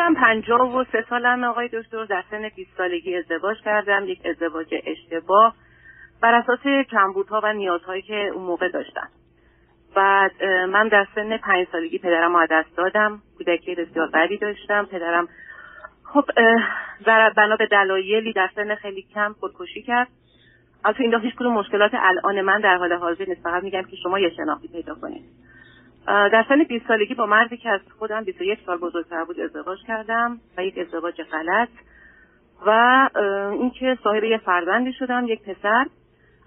خودم پنجاه و سه سالم آقای دکتر در سن 20 سالگی ازدواج کردم یک ازدواج اشتباه بر اساس کمبودها و نیازهایی که اون موقع داشتم. بعد من در سن پنج سالگی پدرم رو دست دادم. کودکی بسیار بدی داشتم. پدرم خب بنا به دلایلی در سن خیلی کم خودکشی کرد. از این هیچ کدوم مشکلات الان من در حال حاضر نیست. فقط میگم که شما یه شناختی پیدا کنید. در سن 20 سالگی با مردی که از خودم 21 سال بزرگتر بود ازدواج کردم. و یک ازدواج غلط. و اینکه صاحب یه فرزندی شدم یک پسر.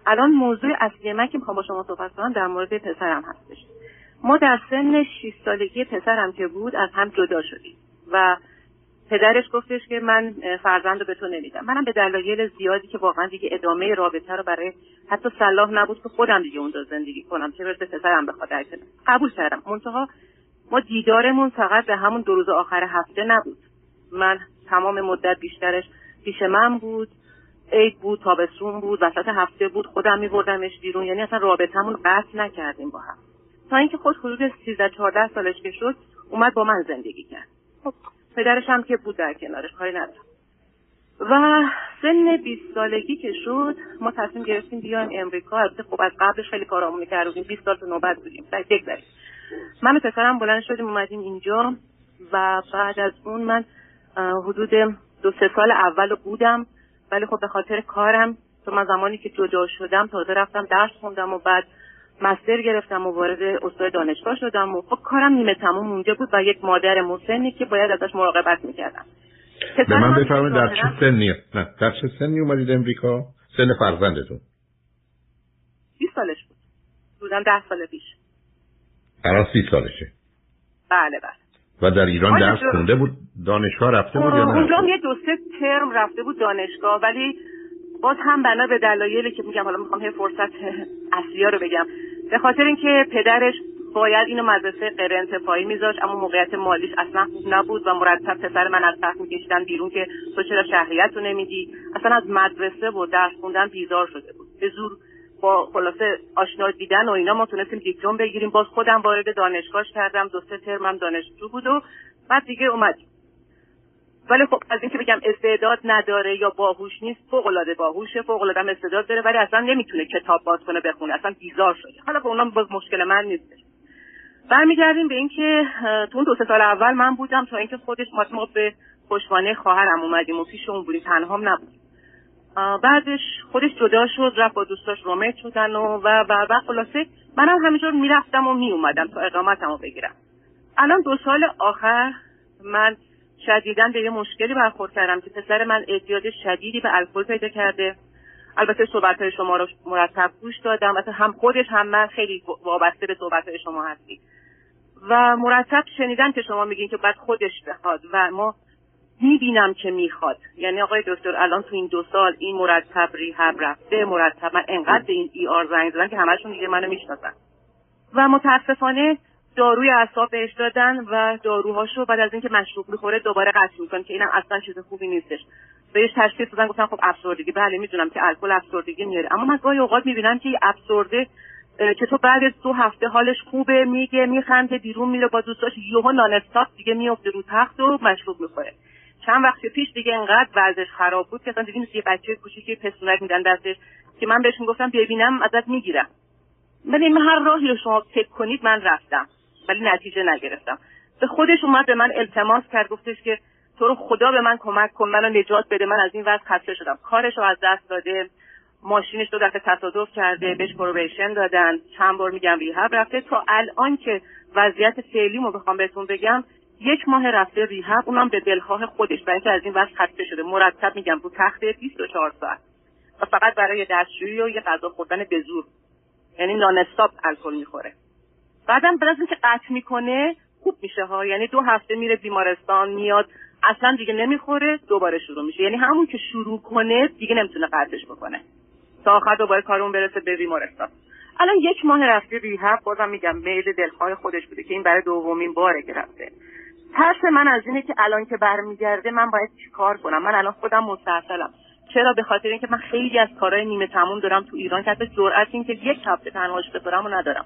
الان موضوع اصلی من که می‌خوام با شما صحبت کنم در مورد پسرم هستش. ما در سن 6 سالگی پسرم که بود از هم جدا شدیم. و پدرش گفتش که من فرزند رو به تو نمیدم. منم به دلایل زیادی که واقعا دیگه ادامه رابطه رو برای حتی صلاح نبود که خودم دیگه اونجا زندگی کنم. چه برسه پسرم بخواد قبول کردم. منتها ما دیدارمون فقط به همون دو روز آخر هفته نبود. من تمام مدت بیشترش پیش من بود عید بود تابستون بود وسط هفته بود خودم میبردمش بیرون. یعنی اصلا رابطمون قطع نکردیم با هم. تا اینکه خود حدود 13 14 سالش که شد اومد با من زندگی کرد. خب. پدرش هم که بود در کنارش کاری ندارم. و سن 20 سالگی که شد ما تصمیم گرفتیم بیایم امریکا. البته خب از قبلش خیلی کارامون کردیم 20 سال تو نوبت بودیم. یک بریم من و پسرم بلند شدیم اومدیم اینجا. و بعد از اون من حدود دو سه سال اول بودم. ولی خب به خاطر کارم تو من زمانی که جدا شدم تازه رفتم درس خوندم و بعد مستر گرفتم و وارد استاد دانشگاه شدم و خب کارم نیمه تموم اونجا بود و یک مادر مسنی که باید ازش مراقبت می‌کردم. به من بفرمایید در چه سنی؟ نه در چه سنی اومدید امریکا؟ سن فرزندتون. 20 سالش بود. بودم ده سال پیش. الان سی سالشه. بله بله. و در ایران درس خونده بود؟ دانشگاه رفته بود یا نه؟ اونجا یه دو سه ترم رفته بود دانشگاه ولی باز هم بنا به دلایلی که میگم حالا می‌خوام یه فرصت اصلی رو بگم. به خاطر اینکه پدرش باید اینو مدرسه غیر انتفاعی میذاشت اما موقعیت مالیش اصلا خوب نبود و مرتب پسر من از تخت میکشیدن بیرون که تو چرا شهریت رو نمیدی؟ اصلا از مدرسه و درس خوندن بیزار شده بود. به زور با خلاصه آشنا دیدن و اینا ما تونستیم دیپلم بگیریم. باز خودم وارد دانشگاه کردم. دو سه ترمم دانشجو بود و بعد دیگه اومدیم. ولی خب از اینکه بگم استعداد نداره یا باهوش نیست فوق العاده باهوشه فوق العاده استعداد داره ولی اصلا نمی‌تونه کتاب باز کنه بخونه. اصلا بیزار شده. حالا به اونم باز مشکل من نیست. برمیگردیم به اینکه تو اون دو سه سال اول من بودم تا اینکه خودش ما به پشتوانه خواهرم اومدیم و پیش اون بودیم تنهام نبود بعدش خودش جدا شد رفت با دوستاش رومیت شدن و و و, و خلاصه منم همینجور می‌رفتم و میومدم تا اقامتمو بگیرم. الان دو سال آخر من شدیدا به یه مشکلی برخورد کردم که پسر من اعتیاد شدیدی به الکل پیدا کرده. البته صحبت های شما رو مرتب گوش دادم. مثلا هم خودش هم من خیلی وابسته به صحبت های شما هستی. و مرتب شنیدم که شما میگین که بعد خودش بخواد و ما می‌بینم که می‌خواد. یعنی آقای دکتر الان تو این دو سال این مرتب ریهب رفته مرتب من انقدر به این ای آر زنگ زدن که همشون دیگه منو می‌شناسن. و متاسفانه داروی اعصاب بهش دادن و داروهاشو بعد از اینکه مشروب می‌خوره دوباره قطع می‌کنه که اینم اصلا چیز خوبی نیستش. بهش تشخیص دادن گفتن خب افسردگی. بله می‌دونم که الکل افسردگی میاره. اما من گاهی اوقات می‌بینم که افسرده که تو بعد از دو هفته حالش خوبه میگه میخنده بیرون میره با دوستاش یهو نان دیگه میفته رو تخت و مشروب می‌خوره. چند وقت پیش دیگه انقدر وضعش خراب بود که اصلا دیگه یه بچه کوچیکی پسونک میدن دستش که من بهشون گفتم ببینم ازت می‌گیرم. ولی هر راهی رو شما فکر کنید من رفتم. ولی نتیجه نگرفتم. به خودش اومد به من التماس کرد گفتش که تو رو خدا به من کمک کن منو نجات بده من از این وضع خسته شدم. کارش رو از دست داده ماشینش دو دفعه تصادف کرده بهش پروبیشن دادن. چند بار میگم ریهب رفته. تا الان که وضعیت فعلیمو بخوام بهتون بگم یک ماه رفته ریهب اونم به دلخواه خودش برای از این وضع خسته شده. مرتب میگم رو تخت 24 ساعت. و فقط برای دستشویی و یه غذا خوردن به زور. یعنی نان الکل می‌خوره. بعدم بعد از اینکه قطع می‌کنه خوب میشه ها. یعنی دو هفته میره بیمارستان میاد اصلا دیگه نمی‌خوره دوباره شروع میشه. یعنی همون که شروع کنه دیگه نمی‌تونه قطعش بکنه. تا آخر دوباره کارون برسه به بیمارستان. الان یک ماه رفته ریهب بازم میگم میل دلخواه خودش بوده که این برای دومین باره که رفته. ترس من از اینه که الان که برمیگرده من باید چیکار کنم؟ من الان خودم مستحصلم چرا؟ به خاطر اینکه من خیلی از کارهای نیمه تموم دارم تو ایران که حتی جرأت این که یک هفته تنهاش بذارم و ندارم.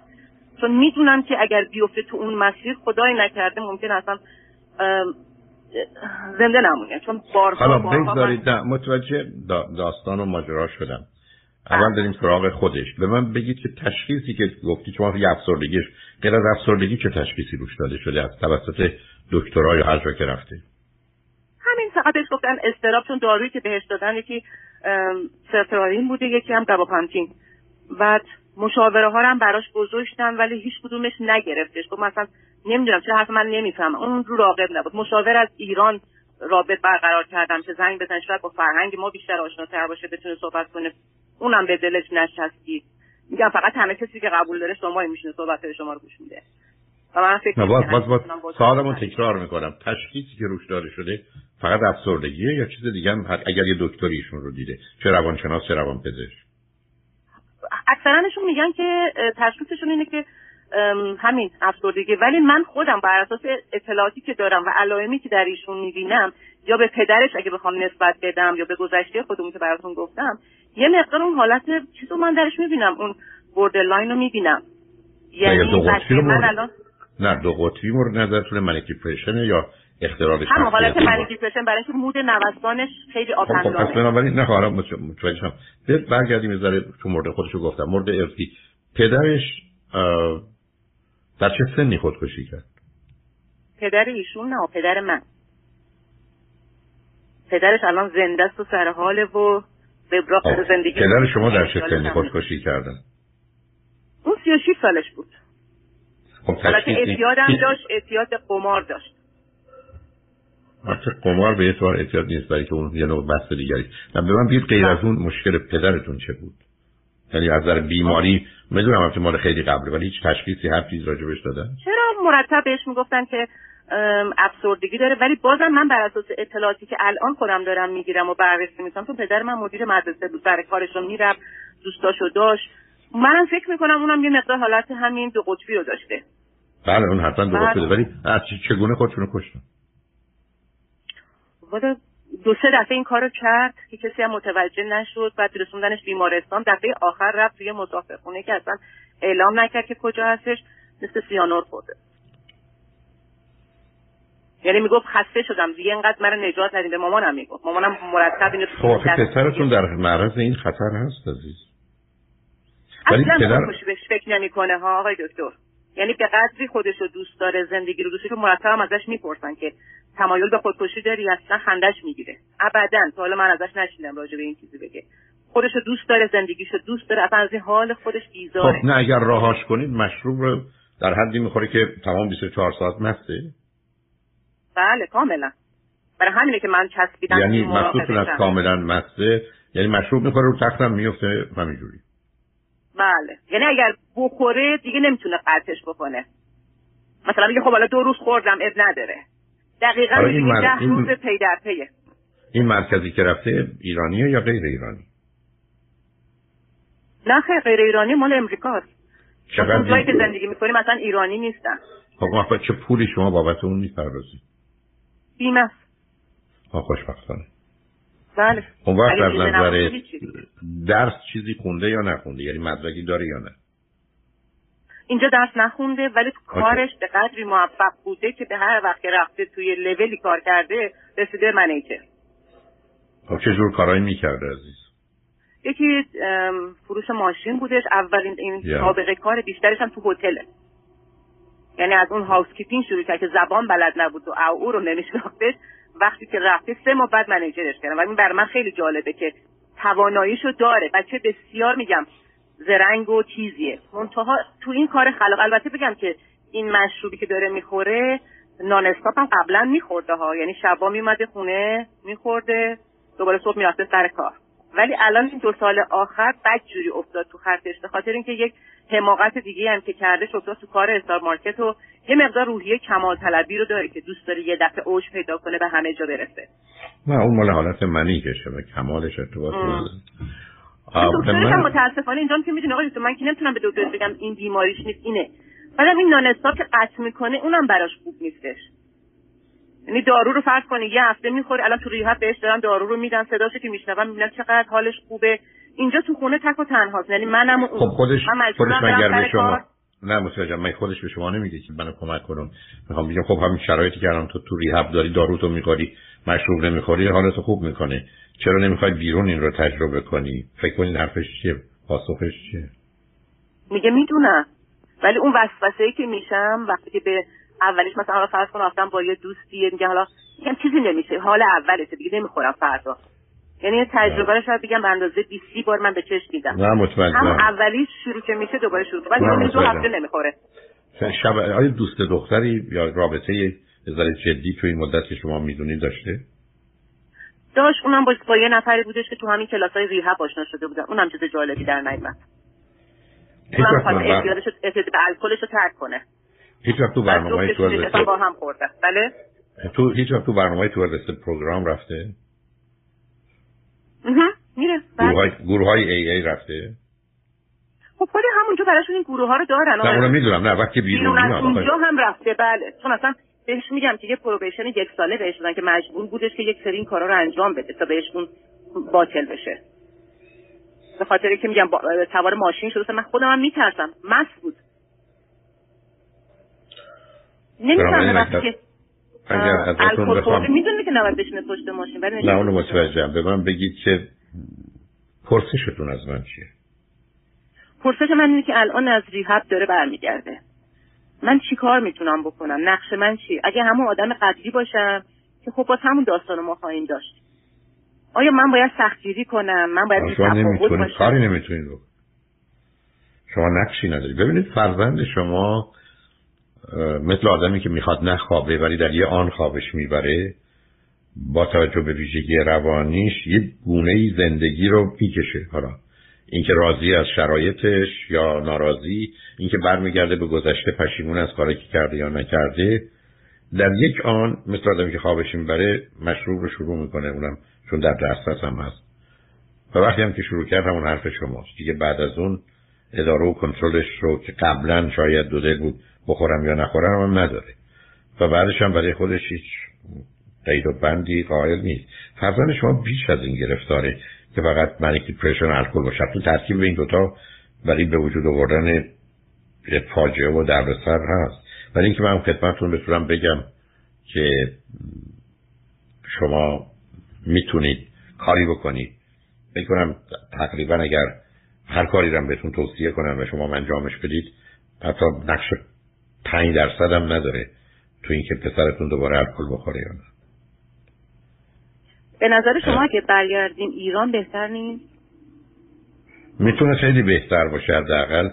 چون می‌دونم که اگر بیفته تو اون مسیر خدای نکرده ممکن اصلا زنده نمونه. چون بارها حالا بگذارید متوجه داستان و ماجرا شدم. اول داریم سراغ خودش. به من بگید که تشخیصی که گفتی شما یه افسردگیش غیر از افسردگی چه تشخیصی روش داده شده؟ از توسط دکترها یا هر جا که رفته؟ همین فقط بهش گفتن استراب چون دارویی که بهش دادن یکی سرترالین بوده یکی هم گاباپانتین بعد مشاوره ها هم براش گذاشتن ولی هیچ کدومش نگرفتش. گفت مثلا نمی‌دونم چه حرف من نمی‌فهمم. اون رو راقب نبود. مشاور از ایران رابط برقرار کردم که زنگ بزن شاید با فرهنگ ما بیشتر آشناتر باشه بتونه صحبت کنه. اونم به دلش نشستی. میگم فقط همه کسی که قبول داره شما میشینه صحبت شما رو گوش میده. و من فکر باز باز باز سوالمو تکرار می‌کنم. تشخیصی که روش داده شده فقط افسردگیه یا چیز دیگه هم اگر یه دکتریشون رو دیده چه روانشناس چه روانپزشک؟ اکثرانشون میگن که تشخیصشون اینه که همین افسردگی. ولی من خودم بر اساس اطلاعاتی که دارم و علائمی که در ایشون می‌بینم یا به پدرش اگه بخوام نسبت بدم یا به گذشته خودمون که براتون گفتم یه مقدار اون حالت چیزو من درش می‌بینم اون borderline رو می‌بینم. یعنی دو قطبی من الان نه دو قطبی مورد نظرتون manic depression یا اختلال هم حالت manic depression برای اینکه mood نوسانش خیلی خب, خب، پس بنابراین نه حالا متوجه شدم برگردیم یه تو مورد خودشو گفتم. مورد ارثی پدرش در چه سنی خودکشی کرد؟ پدر ایشون نه پدر من. پدرش الان زنده است و سر حال و وبراق خب، زندگی پدر شما در چه سنی خودکشی کردن؟ اون 36 سالش بود. خب اعتیاد هم داشت اعتیاد قمار داشت. البته قمار به اعتبار اعتیاد نیست برای که اون یه نوع بحث دیگری. نه به من بید غیر از اون مشکل پدرتون چه بود؟ یعنی از نظر بیماری می‌دونم البته مال خیلی قبله ولی هیچ تشخیصی هر چیز راجبش دادن؟ چرا مرتب بهش می‌گفتن که افسردگی داره؟ ولی بازم من بر اساس اطلاعاتی که الان خودم دارم می‌گیرم و بررسی می‌کنم تو پدر من مدیر مدرسه بود سر کارش رو می‌رفت دوستاشو داشت. منم فکر می‌کنم اونم یه مقدار حالت همین دو قطبی رو داشته. بله اون حتما دو قطبی ولی از چگونه خودشونو کشتن؟ دو سه دفعه این کارو کرد که کسی هم متوجه نشد. بعد رسوندنش بیمارستان. دفعه آخر رفت توی مسافرخونه که اصلا اعلام نکرد که کجا هستش. مثل سیانور خورده. یعنی می‌گفت خسته شدم. دیگه اینقدر من نجات ندیم به مامانم می‌گفت. مامانم مرتب اینو خب پسرتون در معرض این خطر هست عزیز؟ ولی پدر بهش فکر نمی‌کنه ها آقای دکتر. یعنی به قدری خودش رو دوست داره زندگی رو دوستش رو مرتب هم ازش می‌پرسن که تمایل به خودکشی داری؟ اصلا خندش می‌گیره. ابدا. تا حالا من ازش نشیدم راجع به این چیزی بگه. خودش رو دوست داره زندگیشو دوست داره اصلا از این حال خودش بیزاره. خب نه اگر راهاش کنید مشروب رو در حدی می‌خوره که تمام 24 ساعت مسته بله کاملا. برای همینه که من چسبیدم یعنی مخصوص از کاملا مسته یعنی مشروب می‌خوره رو تختم میفته همینجوری. بله. یعنی اگر بخوره دیگه نمی‌تونه قطعش بکنه. مثلا میگه خب حالا دو روز خوردم اب نداره. دقیقا این مر... ده روز پی در پیه. این مرکزی که رفته ایرانیه یا غیر ایرانی؟ نه خیر غیر ایرانی مال امریکاست چقدر که زندگی می‌کنیم مثلا ایرانی نیستن. خب چه پولی شما بابت اون می‌پردازید بیمه. ها خوشبختانه. بله. اون وقت از نظر درس چیزی خونده یا نخونده؟ یعنی مدرکی داره یا نه؟ اینجا درس نخونده ولی تو کارش به قدری موفق بوده که به هر وقت رفته توی لولی کار کرده رسیده منیجر. خب چه جور کارایی می‌کرده عزیز؟ یکی فروش ماشین بودش. اولین این سابقه کار بیشترش هم تو هتله. یعنی از اون هاوس کیپینگ شروع کرد که زبان بلد نبود و او رو نمیشناختش. وقتی که رفته سه ماه بعد منیجرش کردم. و این برای من خیلی جالبه که تواناییشو داره. بچه بسیار میگم زرنگ و چیزیه منتها تو این کار خلاق البته بگم که این مشروبی که داره می‌خوره نان هم قبلا میخورده ها یعنی شبا میمده خونه میخورده دوباره صبح می‌رفته سر کار. ولی الان این دو سال آخر بد جوری افتاد تو خرطش به خاطر اینکه یک حماقت دیگه هم که کرده افتاد تو کار استار مارکت و یه مقدار روحیه کمال طلبی رو داره که دوست داره یه دفعه اوج پیدا کنه به همه جا برسه. نه اون مال حالت منی کشه به کمالش ارتباط دکترش هم متاسفانه اینجا که می‌دونی آقای من که نمی‌تونم به دکتر بگم این بیماریش نیست اینه. بعدم این نانستا که قطع می‌کنه اونم براش خوب نیستش. یعنی دارو رو فرض کنی یه هفته می‌خوره الان تو ریحت بهش دارن دارو رو میدن صداشو که میشنوم می‌بینم چقدر حالش خوبه. اینجا تو خونه تک و تنهاست. یعنی منم اون. خب خودش خودش مگر به شما نه متوجهم من خودش به شما نمیگه که منو کمک کنم. می‌خوام بگم خب همین شرایطی که الان تو تو ریهب داری دارو تو می‌خوری مشروب نمی‌خوری حالتو خوب می‌کنه. چرا نمی‌خوای بیرون این رو تجربه کنی؟ فکر کنید حرفش چیه؟ پاسخش چیه؟ میگه می‌دونم. ولی اون وسوسه ای که میشم وقتی که به اولیش مثلا حالا فرض کن رفتم با یه دوستی میگه حالا میگم چیزی نمیشه. حال اولته دیگه نمی‌خورم فردا. یعنی تجربه رو شاید بگم به اندازه 20 بار من به چشم دیدم. نه مطمئن هم اولیش شروع که میشه دوباره شروع. ولی اون دو هفته نمی‌خوره. شب آیا دوست دختری یا رابطه ذره جدی تو این مدت که شما می‌دونید داشته؟ داشت اونم با, با یه نفری بودش که تو همین کلاس های ریهب آشنا شده بودن اونم چیز جالبی در نیومد. اونم خواست اعتیادش اعتیاد به الکلش رو ترک کنه. هیچ وقت تو برنامه تو با هم خورده بله؟ تو هیچ وقت تو برنامه تو پروگرام رفته؟ میره. بله. گروه های ای ای رفته؟ خب خود همونجا براشون این گروه ها رو دارن. نه اونو می‌دونم. نه وقتی بیرون میاد اونجا هم رفته. بله. چون اصلا بهش میگم که یه پروبیشن یک ساله بهش دادن که مجبور بودش که یک سری این کارا رو انجام بده تا بهشون باطل بشه. به خاطر که میگم سوار ماشین شده. من خودم هم میترسم. مست بود. نمی‌تونم وقتی که اگر ازتون بخوام می‌دونه که نباید بشینه پشت ماشین ولی نه اونو متوجهم به من بگید که پرسشتون از من چیه؟ پرسش من اینه که الان از ریحب داره برمیگرده. من چی کار می‌تونم بکنم؟ نقش من چی؟ اگه همون آدم قدری باشم که خب باز همون داستان ما خواهیم داشت. آیا من باید سختگیری کنم؟ من باید شما نمی‌تونید کاری نمی‌تونید شما نقشی نداری ببینید فرزند شما مثل آدمی که می‌خواد نخوابه ولی در یه آن خوابش می‌بره با توجه به ویژگی روانیش یه گونه زندگی رو می‌کشه. حالا اینکه راضی از شرایطش یا ناراضی اینکه برمیگرده به گذشته پشیمون از کاری که کرده یا نکرده در یک آن مثل آدمی که خوابش می‌بره مشروب رو شروع می‌کنه اونم چون در دسترس هم هست. و وقتی هم که شروع کرد همون حرف شماست. دیگه بعد از اون اداره و کنترلش رو که قبلا شاید دو دل بود بخورم یا نخورم هم نداره. و بعدش هم برای خودش هیچ قید و بندی قائل نیست. فرزند شما بیش از این گرفتاره که فقط منیک دیپرشن الکل باشه. تو ترکیب این دوتا برای به وجود آوردن فاجعه و دردسر هست. ولی اینکه من خدمتتون بتونم بگم که شما می‌تونید کاری بکنید. بکنم تقریبا اگر هر کاری رو بهتون توصیه کنم و شما انجامش بدید حتی نقش پنج درصد هم نداره تو اینکه پسرتون دوباره الکل بخوره یا نه. به نظر شما که برگردیم ایران بهتر نیست؟ می‌تونه خیلی بهتر باشه حداقل.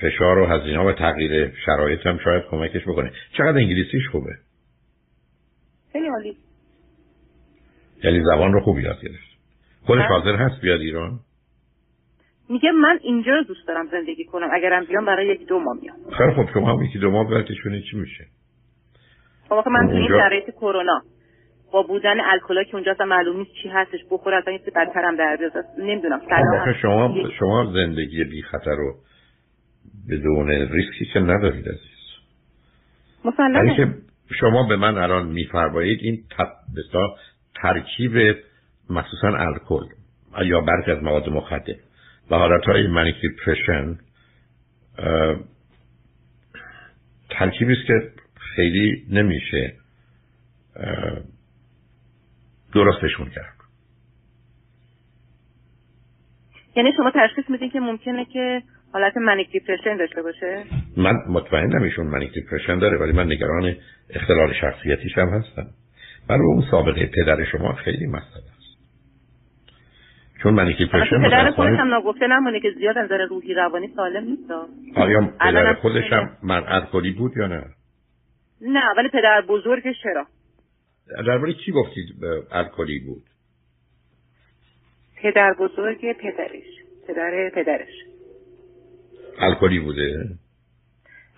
فشار و هزینه و تغییر شرایط هم شاید کمکش بکنه. چقدر انگلیسیش خوبه؟ خیلی عالی. یعنی زبان رو خوب یاد گرفت. خودش بله. حاضر هست بیاد ایران؟ میگه من اینجا رو دوست دارم زندگی کنم اگرم بیام برای یکی دو ماه میام. خیلی خب شما هم یکی دو ماه براتشونه چی میشه؟ خب من تو این شرایط کرونا با بودن الکلا که اونجا معلوم نیست چی هستش بخور اصلا یه بدترم در بیاد نمی‌دونم. خب شما شما زندگی بی خطر رو بدون ریسکی که ندارید عزیز. مسلمه که شما به من الان میفرمایید این ترکیب مخصوصا الکل یا برخی از مواد مخدر. و حالت های manic depression ترکیبی است که خیلی نمیشه درستشون کرد. یعنی شما تشخیص میدین که ممکنه که حالت manic depression داشته باشه؟ من مطمئنم ایشون manic depression داره ولی من نگران اختلال شخصیتیش هم هستم. برای اون سابقه پدر شما خیلی مسئله چون منیکی پرشن پدر خودش هم نگفته نمونه که زیاد از نظر روحی روانی سالم نیست. آیا پدر خودش هم من الکلی بود یا نه؟ نه ولی پدر بزرگش چرا؟ درباره کی گفتید الکلی بود؟ پدر بزرگ پدرش. پدر پدرش. الکلی بوده؟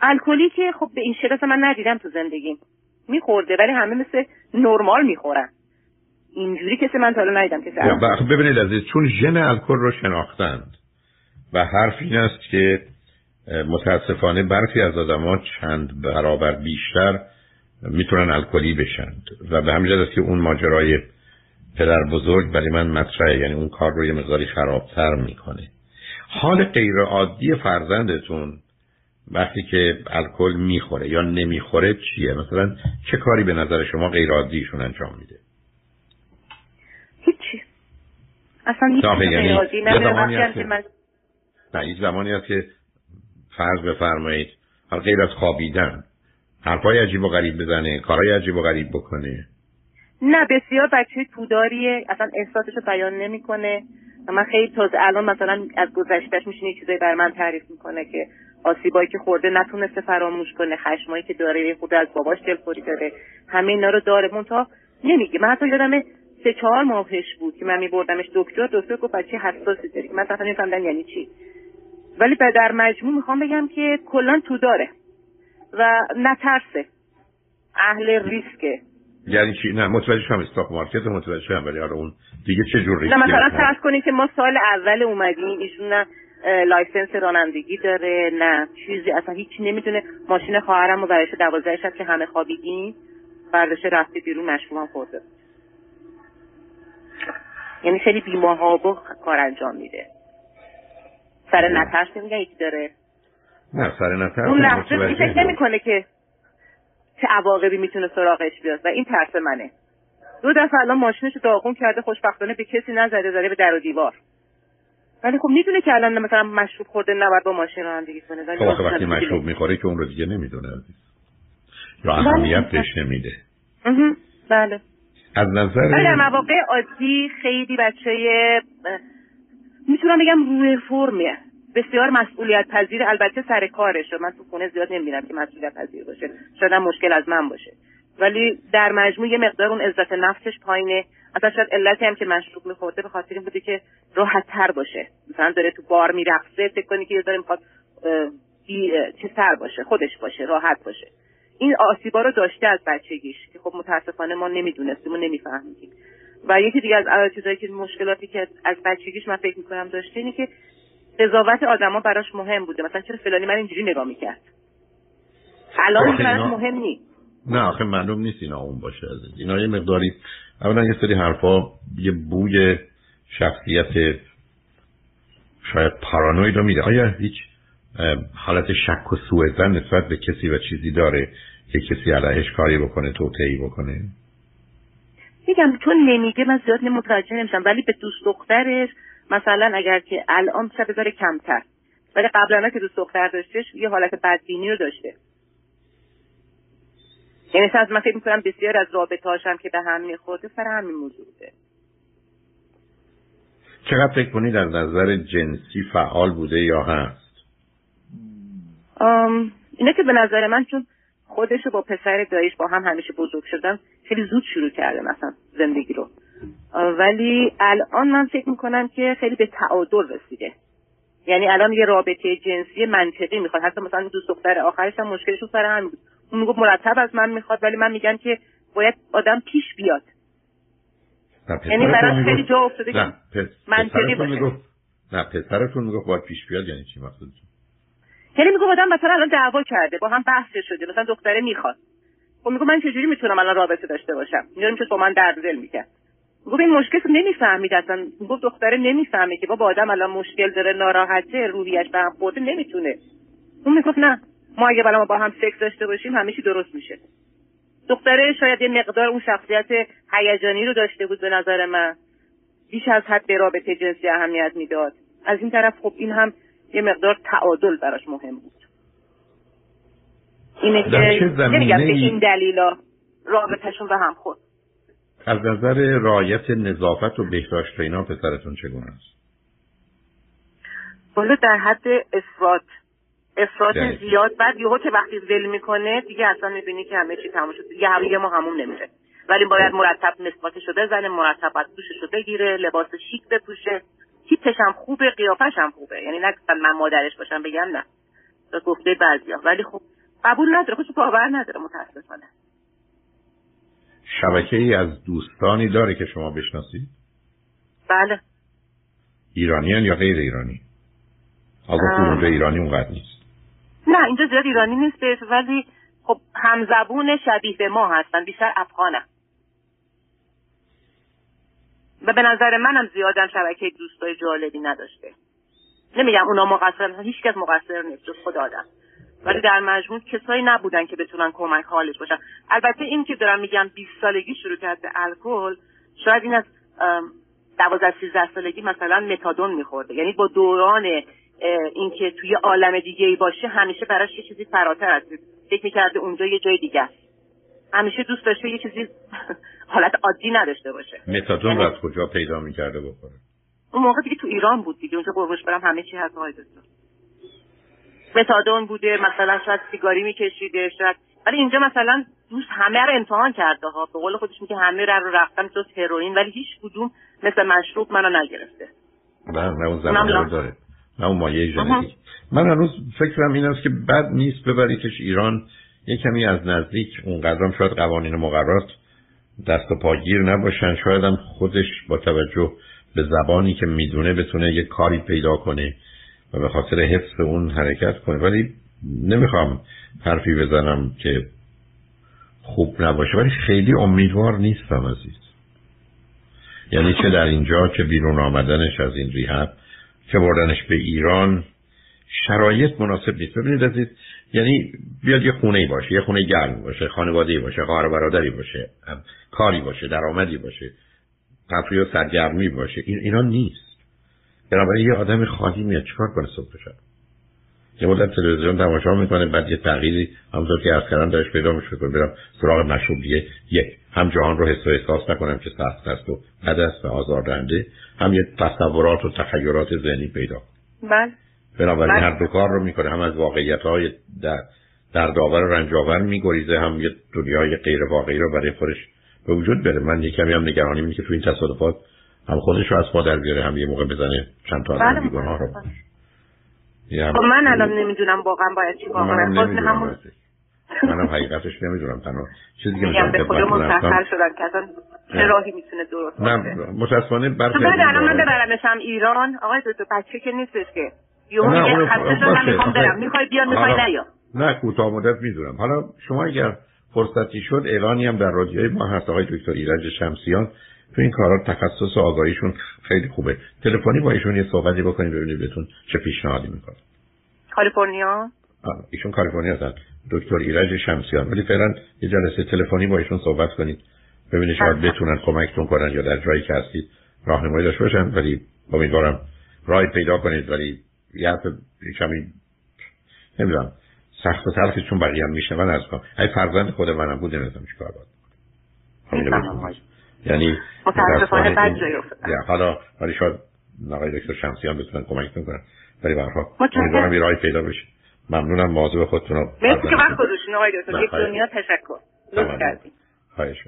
الکلی که خب به این شدت من ندیدم تو زندگیم. میخورده ولی همه مثل نرمال می‌خورن. اینجوری کسی من تا حالا ندیدم کسی ببینید عزیز چون ژن الکل رو شناختند و حرف این است که متاسفانه برخی از آدما چند برابر بیشتر می‌تونن الکلی بشند و به همین است که اون ماجرای پدر بزرگ برای من مطرحه یعنی اون کار رو یه مقداری خرابتر می‌کنه. حال غیر عادی فرزندتون وقتی که الکل می‌خوره یا نمی‌خوره چیه؟ مثلا چه کاری به نظر شما غیر عادیشون انجام میده هیچی اصلا هیچی یعنی عادی من نه این زمانی هست که فرض بفرمایید غیر از خوابیدن حرفای عجیب و غریب بزنه کارهای عجیب و غریب بکنه. نه بسیار بچه پوداریه. اصلا احساسش رو بیان نمی‌کنه. و من خیلی تازه الان مثلا از گذشتهش میشینه چیزایی بر من تعریف می‌کنه که آسیبایی که خورده نتونسته فراموش کنه خشمایی که داره خود از باباش دلخوری داره. همه اینا رو داره. مونتا نمیگه. من حتی یادم سه چهار ماهش بود که من میبردمش دکتر دکتر گفت بچه حساسی داری. من اصلا نمیفهمدم یعنی چی. ولی در مجموع می‌خوام بگم که کلا تو داره و نترسه. اهل ریسکه. یعنی چی؟ نه متوجه شدم استاک مارکت متوجه شدم ولی حالا اون دیگه چه جور ریسکی مثلا فرض کنید که ما سال اول اومدیم ایشون نه license رانندگی داره نه چیزی اصلا هیچی نمی‌دونه. ماشین خواهرم رو برایش دوازده شب که همه خوابیدیم برداشت رفته بیرون مشروب خورده. یعنی خیلی بی‌مهابا کار انجام میده. سر نترس نمیگن یکی داره. نه سر نترس اون لحظه فکر نمی‌کنه که چه عواقبی می‌تونه سراغش بیاد و این ترس منه. دو دفعه الان ماشینش داغون کرده خوشبختانه به کسی نزده زده به در و دیوار. ولی خب می‌دونه که الان مثلا مشروب خورده نباید با ماشین رانندگی کنه. ولی خب وقتی مشروب می‌خوره که اون رو دیگه نمی‌دونه یا اهمیت بهش نمیده. بله. از نظر در مواقع عادی خیلی بچه می‌تونم بگم روی فرمیه بسیار مسئولیت پذیر البته سر کارشه. من تو خونه زیاد نمی‌بینم که مسئولیت پذیر باشه. شاید مشکل از من باشه. ولی در مجموع یه مقدار اون عزت نفسش پایینه. مثلا شاید علتی هم که مشروب میخورده به خاطر این بوده که راحت تر باشه. مثلا داره تو بار میرقصه فکر کنی که یه داره می‌خواد سر باشه خودش باشه راحت باشه. این آسیبا رو داشته از بچگیش که خب متاسفانه ما نمی‌دونستیم و نمیفهمیدیم. و یکی دیگه از چیزایی که مشکلاتی که از بچگیش من فکر می‌کنم داشته اینه که قضاوت آدما براش مهم بوده. مثلا چرا فلانی من اینجوری نگاه می‌کرد؟ الان براش مهم نیست. نه آخه معلوم نیست اینا اون باشه از اینا یه مقداری اولا یه سری حرفا یه بوی شخصیت شاید پارانوید رو میده. آیا هیچ حالت شک و سوء نسبت به کسی و چیزی داره که کسی علیهش کاری بکنه توطئه‌ای بکنه؟ میگم چون نمیگه من زیاد متوجه نمیشم ولی به دوست دخترش مثلا اگر که الان چه بذاره کمتر. ولی قبلا که دوست دختر داشتش یه حالت بدبینی رو داشته. یعنی از من فکر می‌کنم بسیار از رابطه هاشم که به هم میخورده سر همین موضوع بوده. چقدر فکر کنید در نظر جنسی فعال بوده یا هست؟ اینه که به نظر من چون خودش با پسر دایش با هم همیشه بزرگ شدن خیلی زود شروع کرده مثلا زندگی رو. ولی الان من فکر می‌کنم که خیلی به تعادل رسیده. یعنی الان یه رابطه جنسی منطقی می‌خواد. حتی مثلا دوست دختر آخرش هم مشکلش سر هم بود. اون می‌گفت مرتب از من می‌خواد ولی من میگم که باید آدم پیش بیاد. یعنی براش خیلی جا افتاده نه منطقی باشه. نه پسرتون می‌گفت باید پیش بیاد یعنی چی مقصودتون یعنی میگه آدم مثلا الان دعوا کرده با هم بحث شده مثلا دختره می‌خواد. خب میگه من چجوری می‌تونم الان رابطه داشته باشم؟ اینا میشه با من درد دل می‌کرد. میگه این مشکل رو نمی‌فهمید اصلا. میگه دختره نمی‌فهمه که بابا آدم الان مشکل داره ناراحته روحیش به هم خورده نمی‌تونه. اون می‌گفت نه. ما اگه بالا با هم سکس داشته باشیم همیشه درست میشه. دختره شاید یه مقدار اون شخصیت هیجانی رو داشته بود به نظر من. بیش از حد به رابطه جنسی اهمیت می‌داد. از این طرف خب این هم یه مقدار تعادل براش مهم بود. اینه که نمیگم که این دلیلا رابطهشون به هم خورد. از نظر رایت نظافت و بهداشت اینا پسرتون چگونه است؟ والا در حد افراد افراد زیاد. بعد یهو که وقتی ول می‌کنه دیگه اصلا می‌بینی که همه چی تموم شد دیگه یه ما همون نمیره ولی باید مرتب مسواکشو بزنه مرتب باید دوششو بگیره لباس شیک بپوشه. تیپش هم خوبه قیافش هم خوبه. یعنی نه من مادرش باشم بگم نه. به گفته بعضیا. ولی خب قبول نداره. خودش باور نداره متاسفانه. شبکه ای از دوستانی داره که شما بشناسید؟ بله. ایرانیان یا غیر ایرانی؟ آقا اونجا ایرانی اونقدر نیست. نه اینجا زیاد ایرانی نیست ولی خب همزبون شبیه به ما هستن. بیشتر افغانه و به نظر منم زیادم شبکه دوستای جالبی نداشته. نمیگم اونا مقصر هیچ کس مقصر نیست جز خود آدم. ولی در مجموع کسایی نبودن که بتونن کمک حالش باشن. البته این که دارم میگم 20 سالگی شروع کرده الکل شاید این از دوازده سیزده سالگی مثلا متادون میخورده. یعنی با دوران اینکه توی عالم دیگه ای باشه همیشه براش یه چیزی فراتر از فکر می‌کرده اونجا یه جای دیگه است. همیشه دوست داشته یه چیزی حالت عادی نداشته باشه. متادون یعنی... از کجا پیدا می‌کرده بخوره؟ اون موقع دیگه تو ایران بود دیگه اونجا قربش برم همه چی هست آقای متادون بوده مثلا شاید سیگاری میکشیده شاید ولی اینجا مثلا دوست همه رو امتحان کرده ها. به قول خودش میگه همه رو رفتم جز هروئین ولی هیچ کدوم مثل مشروب منو نگرفته. نه نه اون زمانه رو داره. نه اون مایه ژنتیک من هنوز فکرم این است که بد نیست ببریتش ایران. یه کمی از نزدیک اونقدرم شاید قوانین مقررات دست و پاگیر نباشن. شاید هم خودش با توجه به زبانی که می‌دونه بتونه یه کاری پیدا کنه و به خاطر حفظ اون حرکت کنه. ولی نمی‌خوام حرفی بزنم که خوب نباشه. ولی خیلی امیدوار نیستم عزیز. یعنی چه در اینجا که بیرون آمدنش از این ریحب که بردنش به ایران شرایط مناسب نیست. ببینید عزیز یعنی بیاد یه خونه باشه یه خونه گرم باشه خانواده باشه خواهر برادری باشه کاری باشه درآمدی باشه تفریح و سرگرمی باشه این اینا نیست. بنابراین یه آدم خالی میاد چیکار کنه صبح شب؟ یه مدت تلویزیون تماشا می‌کنه بعد یه تغییری همونطور که از کردم داشت پیدا میشه کنه برم سراغ مشروبیه یک هم جهان رو حس و احساس نکنم که سخت است و بد است و آزاردهنده هم یه تصورات و تخیلات ذهنی پیدا بله. بنابراین بله. هر دو کار رو می‌کنه. هم از واقعیت های در در داور و رنجاور میگریزه هم یه دنیای غیر واقعی رو برای خودش به وجود بره. من یه کمی هم نگرانی که تو این تصادفات هم خودش رو از پادر بیاره هم یه موقع بزنه چند تا بله. بیگناه رو. خب من الان نمی‌دونم. واقعا باید چی واقعا من همون منم حقیقتش نمی‌دونم. تنها چیزی که میگم به خدا مسخر شدن که اصلا چه راهی می‌تونه درست نه متاسفانه برخی تو الان من ببرمشم ایران. آقای دکتر بچه که نیستش که. یهو میگه خسته شدم می‌خوام برم. می‌خوای بیا می‌خوای نیا. نه کوتاه مدت می‌دونم حالا شما اگر فرصتی شد اعلانی هم در رادیوی ما هست. آقای دکتر ایرج شمسیان. تو این کارا تخصص و آگاهیشون خیلی خوبه. تلفنی با ایشون یه صحبتی بکنید ببینید بهتون چه پیشنهادی می‌کنه. کالیفرنیا؟ ایشون کالیفرنیا هستن. دکتر ایرج شمسیان. ولی فعلا یه جلسه تلفنی با ایشون صحبت کنید. ببینید شاید بله. بتونن کمکتون کنن یا در جایی که هستید راهنمایی داشته باشن. ولی امیدوارم راهی پیدا کنید. ولی یه حرف کمی نمی‌دونم سخت و تلخی چون بقیه هم میشنون از کنم ای فرزند خود منم بود نمی‌دونم چیکار باید یعنی متاسفانه بد جایی یا حالا ولی شاید آقای دکتر شمسیان بتونن کمکتون کنن ولی برها امیدوارم یه راهی پیدا بشه. ممنونم مواظب خودتون رو مرسی که وقت گذاشتین آقای دکتر. یک دنیا تشکر. لطف کردین. خواهش